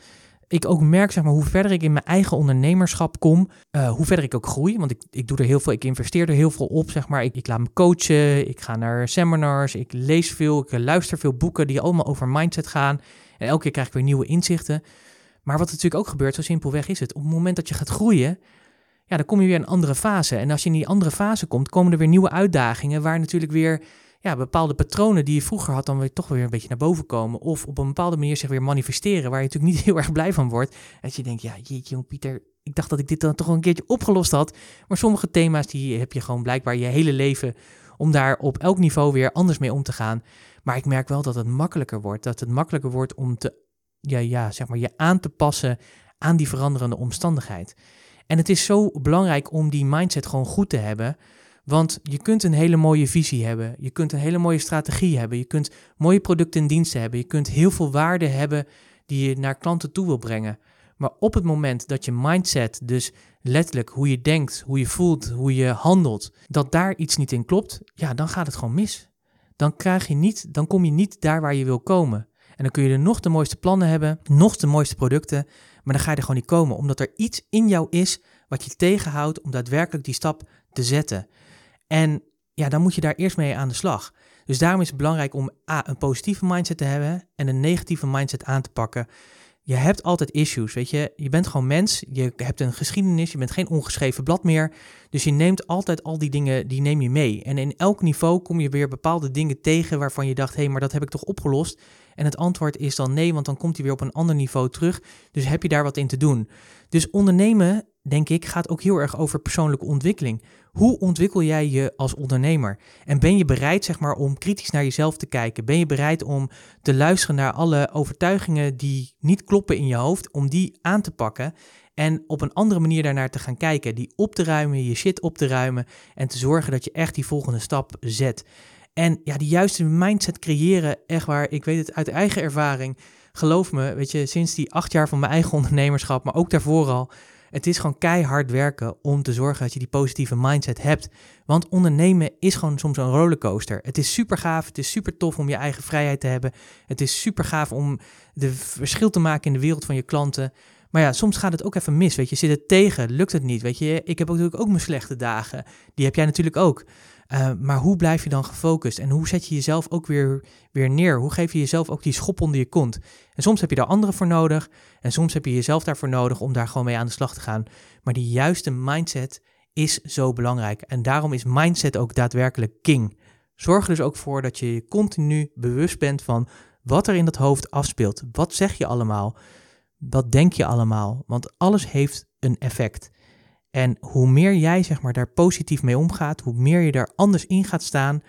ik ook merk, zeg maar, hoe verder ik in mijn eigen ondernemerschap kom, uh, hoe verder ik ook groei. Want ik, ik doe er heel veel, ik investeer er heel veel op, zeg maar. Ik, ik laat me coachen, ik ga naar seminars, ik lees veel, ik luister veel boeken die allemaal over mindset gaan. En elke keer krijg ik weer nieuwe inzichten. Maar wat natuurlijk ook gebeurt, zo simpelweg is het. Op het moment dat je gaat groeien, ja, dan kom je weer in een andere fase. En als je in die andere fase komt, komen er weer nieuwe uitdagingen, waar natuurlijk weer ja, bepaalde patronen die je vroeger had, dan weer toch weer een beetje naar boven komen. Of op een bepaalde manier zich weer manifesteren, waar je natuurlijk niet heel erg blij van wordt. Dat je denkt, ja, jeetje, jong Pieter, ik dacht dat ik dit dan toch een keertje opgelost had. Maar sommige thema's die heb je gewoon blijkbaar je hele leven om daar op elk niveau weer anders mee om te gaan. Maar ik merk wel dat het makkelijker wordt. Dat het makkelijker wordt om te ja, ja, zeg maar, je aan te passen aan die veranderende omstandigheid. En het is zo belangrijk om die mindset gewoon goed te hebben. Want je kunt een hele mooie visie hebben. Je kunt een hele mooie strategie hebben. Je kunt mooie producten en diensten hebben. Je kunt heel veel waarde hebben die je naar klanten toe wil brengen. Maar op het moment dat je mindset, dus letterlijk hoe je denkt, hoe je voelt, hoe je handelt, dat daar iets niet in klopt, ja, dan gaat het gewoon mis. Dan, krijg je niet, dan kom je niet daar waar je wil komen. En dan kun je er nog de mooiste plannen hebben, nog de mooiste producten, maar dan ga je er gewoon niet komen, omdat er iets in jou is wat je tegenhoudt om daadwerkelijk die stap te zetten. En ja, dan moet je daar eerst mee aan de slag. Dus daarom is het belangrijk om A, een positieve mindset te hebben en een negatieve mindset aan te pakken. Je hebt altijd issues, weet je. Je bent gewoon mens, je hebt een geschiedenis, je bent geen ongeschreven blad meer. Dus je neemt altijd al die dingen, die neem je mee. En in elk niveau kom je weer bepaalde dingen tegen waarvan je dacht, hé, hey, maar dat heb ik toch opgelost. En het antwoord is dan nee, want dan komt hij weer op een ander niveau terug. Dus heb je daar wat in te doen. Dus ondernemen, denk ik, gaat ook heel erg over persoonlijke ontwikkeling. Hoe ontwikkel jij je als ondernemer? En ben je bereid, zeg maar, om kritisch naar jezelf te kijken? Ben je bereid om te luisteren naar alle overtuigingen die niet kloppen in je hoofd, om die aan te pakken? En op een andere manier daarnaar te gaan kijken, die op te ruimen, je shit op te ruimen en te zorgen dat je echt die volgende stap zet. En ja, die juiste mindset creëren, echt waar, ik weet het uit eigen ervaring. Geloof me, weet je, sinds die acht jaar van mijn eigen ondernemerschap, maar ook daarvoor al. Het is gewoon keihard werken om te zorgen dat je die positieve mindset hebt. Want ondernemen is gewoon soms een rollercoaster. Het is super gaaf, het is super tof om je eigen vrijheid te hebben. Het is super gaaf om de verschil te maken in de wereld van je klanten. Maar ja, soms gaat het ook even mis, weet je. Zit het tegen, lukt het niet, weet je. Ik heb natuurlijk ook mijn slechte dagen. Die heb jij natuurlijk ook. Uh, maar hoe blijf je dan gefocust en hoe zet je jezelf ook weer, weer neer? Hoe geef je jezelf ook die schop onder je kont? En soms heb je daar anderen voor nodig en soms heb je jezelf daarvoor nodig om daar gewoon mee aan de slag te gaan. Maar die juiste mindset is zo belangrijk en daarom is mindset ook daadwerkelijk king. Zorg er dus ook voor dat je continu bewust bent van wat er in dat hoofd afspeelt. Wat zeg je allemaal? Wat denk je allemaal? Want alles heeft een effect. En hoe meer jij zeg maar, daar positief mee omgaat, hoe meer je daar anders in gaat staan,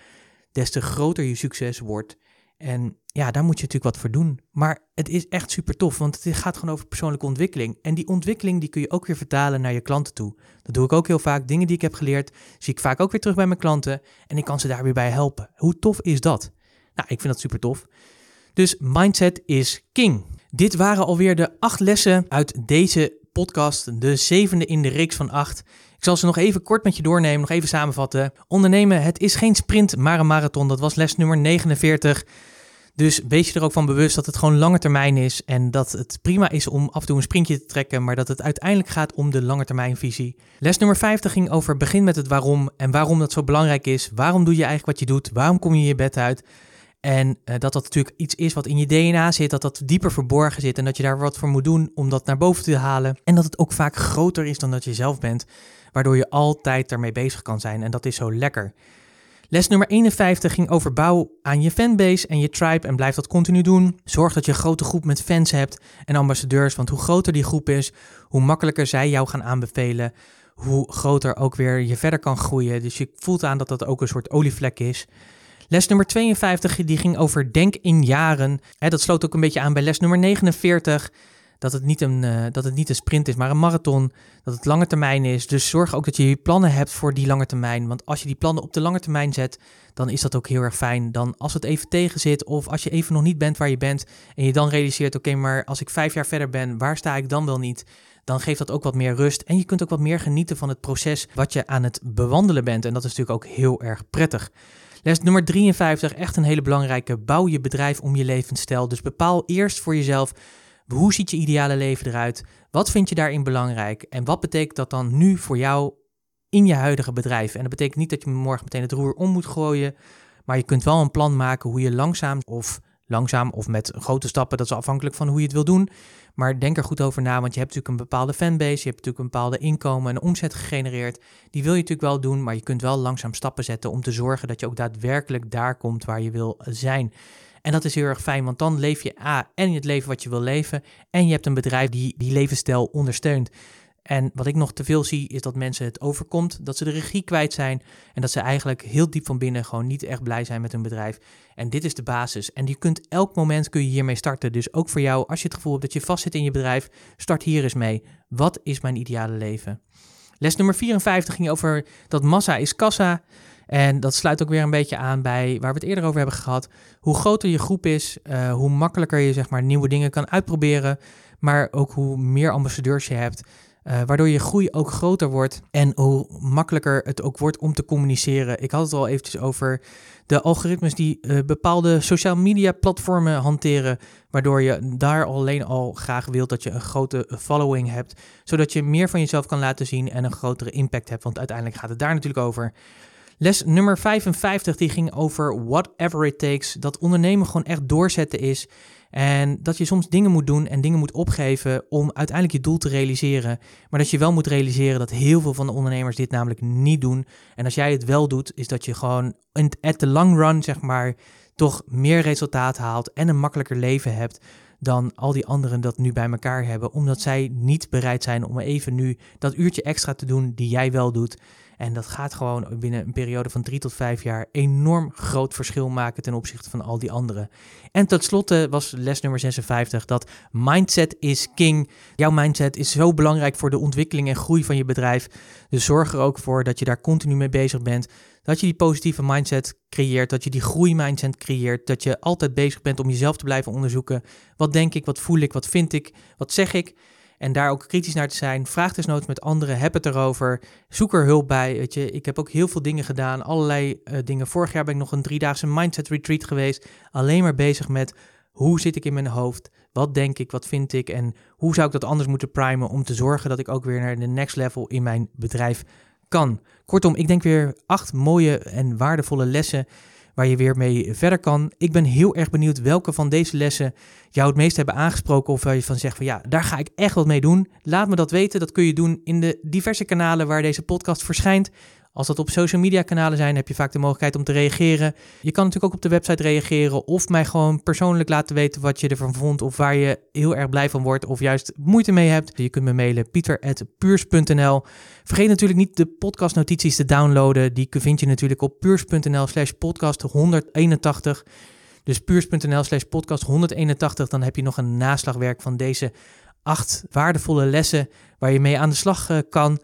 des te groter je succes wordt. En ja, daar moet je natuurlijk wat voor doen. Maar het is echt super tof, want het gaat gewoon over persoonlijke ontwikkeling. En die ontwikkeling die kun je ook weer vertalen naar je klanten toe. Dat doe ik ook heel vaak. Dingen die ik heb geleerd, zie ik vaak ook weer terug bij mijn klanten. En ik kan ze daar weer bij helpen. Hoe tof is dat? Nou, ik vind dat super tof. Dus mindset is king. Dit waren alweer de acht lessen uit deze podcast, de zevende in de reeks van acht. Ik zal ze nog even kort met je doornemen, nog even samenvatten. Ondernemen, het is geen sprint, maar een marathon. Dat was les nummer 49. Dus wees je er ook van bewust dat het gewoon lange termijn is en dat het prima is om af en toe een sprintje te trekken, maar dat het uiteindelijk gaat om de lange termijn visie. Les nummer 50 ging over begin met het waarom en waarom dat zo belangrijk is. Waarom doe je eigenlijk wat je doet? Waarom kom je je bed uit? En uh, dat dat natuurlijk iets is wat in je DNA zit, dat dat dieper verborgen zit en dat je daar wat voor moet doen om dat naar boven te halen. En dat het ook vaak groter is dan dat je zelf bent, waardoor je altijd daarmee bezig kan zijn en dat is zo lekker. Les nummer 51 ging over bouw aan je fanbase en je tribe en blijf dat continu doen. Zorg dat je een grote groep met fans hebt en ambassadeurs, want hoe groter die groep is, hoe makkelijker zij jou gaan aanbevelen, hoe groter ook weer je verder kan groeien. Dus je voelt aan dat dat ook een soort olievlek is. Les nummer 52 die ging over denk in jaren. dat sloot ook een beetje aan bij les nummer 49 dat het, niet een, uh, dat het niet een sprint is, maar een marathon. Dat het lange termijn is. Dus zorg ook dat je plannen hebt voor die lange termijn. Want als je die plannen op de lange termijn zet, dan is dat ook heel erg fijn. Dan als het even tegen zit of als je even nog niet bent waar je bent en je dan realiseert, oké, maar als ik vijf jaar verder ben, waar sta ik dan wel niet? Dan geeft dat ook wat meer rust en je kunt ook wat meer genieten van het proces wat je aan het bewandelen bent. En dat is natuurlijk ook heel erg prettig. Les nummer 53, echt een hele belangrijke. Bouw je bedrijf om je levensstijl. Dus bepaal eerst voor jezelf hoe ziet je ideale leven eruit? Wat vind je daarin belangrijk? En wat betekent dat dan nu voor jou in je huidige bedrijf? En dat betekent niet dat je morgen meteen het roer om moet gooien, maar je kunt wel een plan maken hoe je langzaam of langzaam of met grote stappen, dat is afhankelijk van hoe je het wil doen. Maar denk er goed over na, want je hebt natuurlijk een bepaalde fanbase, je hebt natuurlijk een bepaalde inkomen en omzet gegenereerd. Die wil je natuurlijk wel doen, maar je kunt wel langzaam stappen zetten om te zorgen dat je ook daadwerkelijk daar komt waar je wil zijn. En dat is heel erg fijn, want dan leef je A, en het leven wat je wil leven. En je hebt een bedrijf die die levensstijl ondersteunt. En wat ik nog te veel zie, is dat mensen het overkomt, dat ze de regie kwijt zijn en dat ze eigenlijk heel diep van binnen gewoon niet echt blij zijn met hun bedrijf. En dit is de basis. En je kunt elk moment kun je hiermee starten. Dus ook voor jou, als je het gevoel hebt dat je vastzit in je bedrijf, start hier eens mee. Wat is mijn ideale leven? Les nummer 54 ging over dat massa is kassa. En dat sluit ook weer een beetje aan bij waar we het eerder over hebben gehad. Hoe groter je groep is, uh, hoe makkelijker je zeg maar, nieuwe dingen kan uitproberen. Maar ook hoe meer ambassadeurs je hebt. Uh, waardoor je groei ook groter wordt en hoe makkelijker het ook wordt om te communiceren. Ik had het al eventjes over de algoritmes die uh, bepaalde social media platformen hanteren, waardoor je daar alleen al graag wilt dat je een grote following hebt, zodat je meer van jezelf kan laten zien en een grotere impact hebt, want uiteindelijk gaat het daar natuurlijk over. Les nummer 55 die ging over whatever it takes. Dat ondernemen gewoon echt doorzetten is. En dat je soms dingen moet doen en dingen moet opgeven om uiteindelijk je doel te realiseren. Maar dat je wel moet realiseren dat heel veel van de ondernemers dit namelijk niet doen. En als jij het wel doet, is dat je gewoon at the long run, zeg maar, toch meer resultaat haalt en een makkelijker leven hebt dan al die anderen dat nu bij elkaar hebben. Omdat zij niet bereid zijn om even nu dat uurtje extra te doen die jij wel doet. En dat gaat gewoon binnen een periode van drie tot vijf jaar enorm groot verschil maken ten opzichte van al die anderen. En tot slotte was les nummer 56 dat mindset is king. Jouw mindset is zo belangrijk voor de ontwikkeling en groei van je bedrijf. Dus zorg er ook voor dat je daar continu mee bezig bent. Dat je die positieve mindset creëert, dat je die groeimindset creëert, dat je altijd bezig bent om jezelf te blijven onderzoeken. Wat denk ik, wat voel ik, wat vind ik, wat zeg ik? En daar ook kritisch naar te zijn. Vraag desnoods met anderen. Heb het erover. Zoek er hulp bij. Weet je, ik heb ook heel veel dingen gedaan. Allerlei uh, dingen. Vorig jaar ben ik nog een driedaagse mindset retreat geweest. Alleen maar bezig met hoe zit ik in mijn hoofd? Wat denk ik? Wat vind ik? En hoe zou ik dat anders moeten primen om te zorgen dat ik ook weer naar de next level in mijn bedrijf kan? Kortom, ik denk weer acht mooie en waardevolle lessen waar je weer mee verder kan. Ik ben heel erg benieuwd welke van deze lessen jou het meest hebben aangesproken. Of waar je van zegt van ja, daar ga ik echt wat mee doen. Laat me dat weten. Dat kun je doen in de diverse kanalen waar deze podcast verschijnt. Als dat op social media kanalen zijn, heb je vaak de mogelijkheid om te reageren. Je kan natuurlijk ook op de website reageren of mij gewoon persoonlijk laten weten wat je ervan vond of waar je heel erg blij van wordt of juist moeite mee hebt. Je kunt me mailen pieter.puurs.nl. Vergeet natuurlijk niet de podcastnotities te downloaden. Die vind je natuurlijk op puurs.nl slash podcast 181. Dus puurs.nl slash podcast 181. Dan heb je nog een naslagwerk van deze acht waardevolle lessen waar je mee aan de slag uh, kan.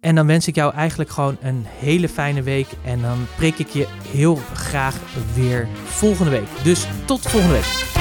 En dan wens ik jou eigenlijk gewoon een hele fijne week. En dan preek ik je heel graag weer volgende week. Dus tot volgende week.